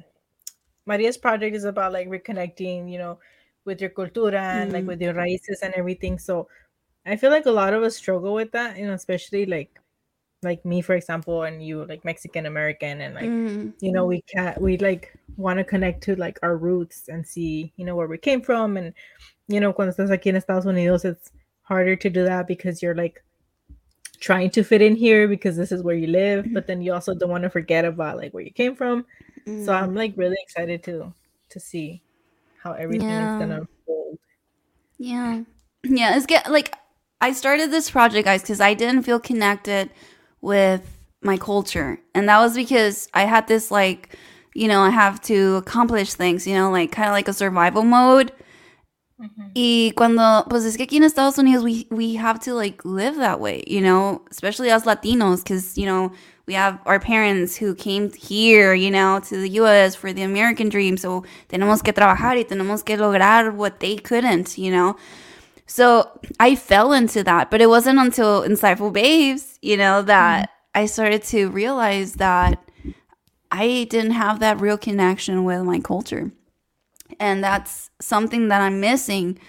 Maria's project is about like reconnecting, you know, with your cultura and mm. like with your raíces and everything. So I feel like a lot of us struggle with that, you know, especially like like me, for example, and you like Mexican American, and like mm. you know, we can't we like want to connect to like our roots and see, you know, where we came from, and you know, cuando estás aquí en Estados Unidos, it's harder to do that because you're like trying to fit in here because this is where you live, but then you also don't want to forget about like where you came from. Mm. So I'm like really excited to to see how everything yeah. is gonna unfold. Yeah. Yeah, it's get like I started this project, guys, because I didn't feel connected with my culture. And that was because I had this like, you know, I have to accomplish things, you know, like kind of like a survival mode. Mm-hmm. Y cuando, pues es que aquí en Estados Unidos, we, we have to like live that way, you know, especially as Latinos, because, you know, we have our parents who came here, you know, to the US for the American dream. So tenemos que trabajar y tenemos que lograr what they couldn't, you know. So I fell into that, but it wasn't until Insightful Babes, you know, that mm-hmm. I started to realize that I didn't have that real connection with my culture. And that's something that I'm missing.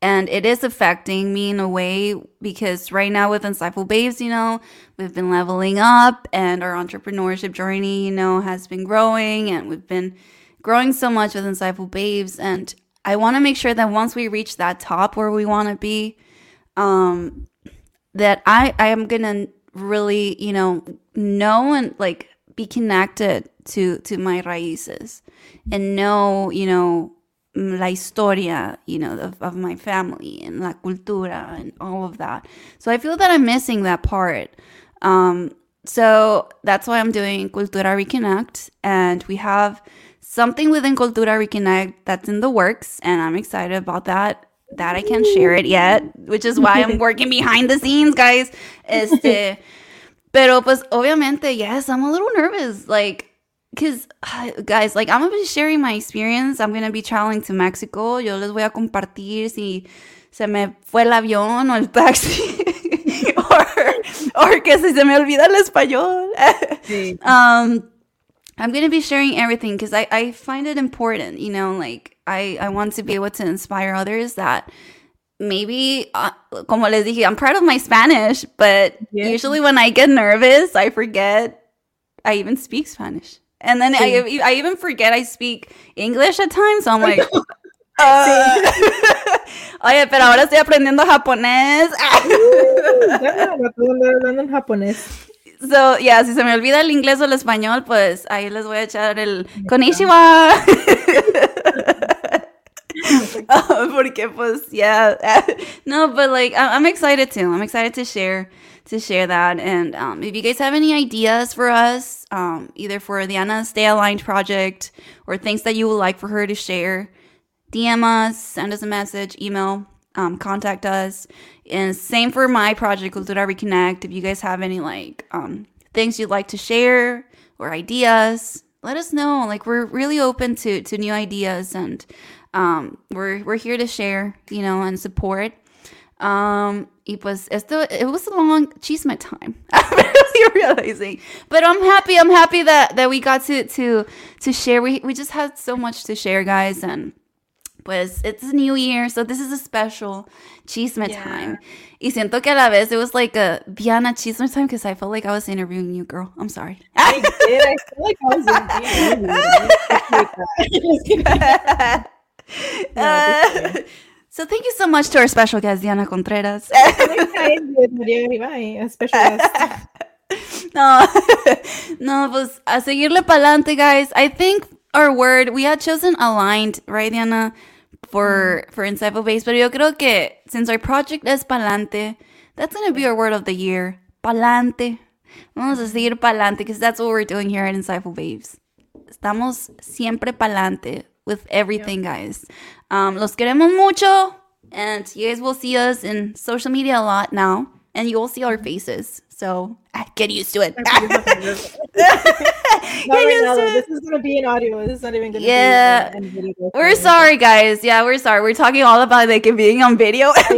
And it is affecting me in a way because right now with Insightful Babes, you know, we've been leveling up and our entrepreneurship journey, you know, has been growing and we've been growing so much with Insightful Babes. And I want to make sure that once we reach that top where we want to be, um, that I, I am going to really, you know, know and like be connected to to my raíces and know, you know, la historia, you know, of, of my family and la cultura and all of that. So I feel that I'm missing that part. Um, so that's why I'm doing Cultura Reconnect, and we have something within Cultura Reconnect that's in the works, and I'm excited about that. That I can't share it yet, which is why I'm working behind the scenes, guys. Este, pero pues obviamente, yes, I'm a little nervous. Like because guys like i'm gonna be sharing my experience i'm gonna be traveling to mexico yo les voy a compartir si se me fue el avión o el taxi or, or que si se me olvida el español sí. um i'm gonna be sharing everything because I, I find it important you know like i i want to be able to inspire others that maybe uh, como les dije i'm proud of my spanish but yeah. usually when i get nervous i forget i even speak spanish and then I, I even forget I speak English at times. So I'm like, uh, Oye, pero ahora estoy aprendiendo japonés. hablando en japonés. So, yeah, si se me olvida el inglés o el español, pues ahí les voy a echar el konnichiwa. oh, porque pues, yeah. no, but like, I'm excited too. I'm excited to share to share that. And um, if you guys have any ideas for us, um, either for the Anna Stay Aligned project or things that you would like for her to share, DM us, send us a message, email, um, contact us. And same for my project, Cultura Reconnect. If you guys have any like um, things you'd like to share or ideas, let us know. Like we're really open to to new ideas, and um, we're we're here to share, you know, and support. Um, y pues esto, it was a long chisme time. I'm really realizing, but I'm happy. I'm happy that that we got to to to share. We we just had so much to share, guys, and pues it's a new year, so this is a special chisme yeah. time. Y siento que a la vez it was like a Diana chisme time because I felt like I was interviewing you, girl. I'm sorry. I did. I feel like I was interviewing you. uh, so thank you so much to our special guest, Diana Contreras. no, no, pues a seguirle pa'lante, guys. I think our word, we had chosen aligned, right, Diana, for, mm. for Insightful Babes, but yo creo que since our project is pa'lante, that's going to be our word of the year. Pa'lante. Vamos a seguir pa'lante, because that's what we're doing here at Insightful Babes. Estamos siempre pa'lante with everything, guys. Um, los queremos mucho. And you guys will see us in social media a lot now. And you will see our faces. So get used to it. right now, This is going to be an audio. This is not even going to yeah. be Yeah. We're sorry, guys. Yeah, we're sorry. We're talking all about like it being on video.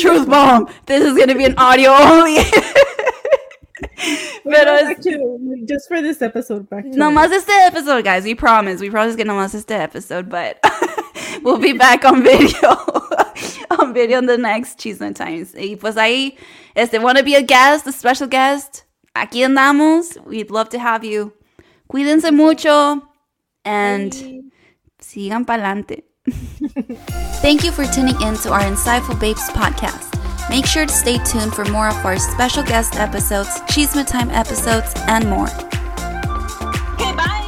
truth bomb. This is going to be an audio only. Pero just for this episode, back to nomás este episode, guys. We promise. We promise que nomás este episode, but we'll be back on video. on video in the next Chisme Times. Y pues ahí, este, want to be a guest, a special guest, aquí andamos. We'd love to have you. Cuídense mucho and Bye. sigan pa'lante. Thank you for tuning in to our Insightful Babes podcast. Make sure to stay tuned for more of our special guest episodes, Chisme Time episodes, and more. Okay, bye!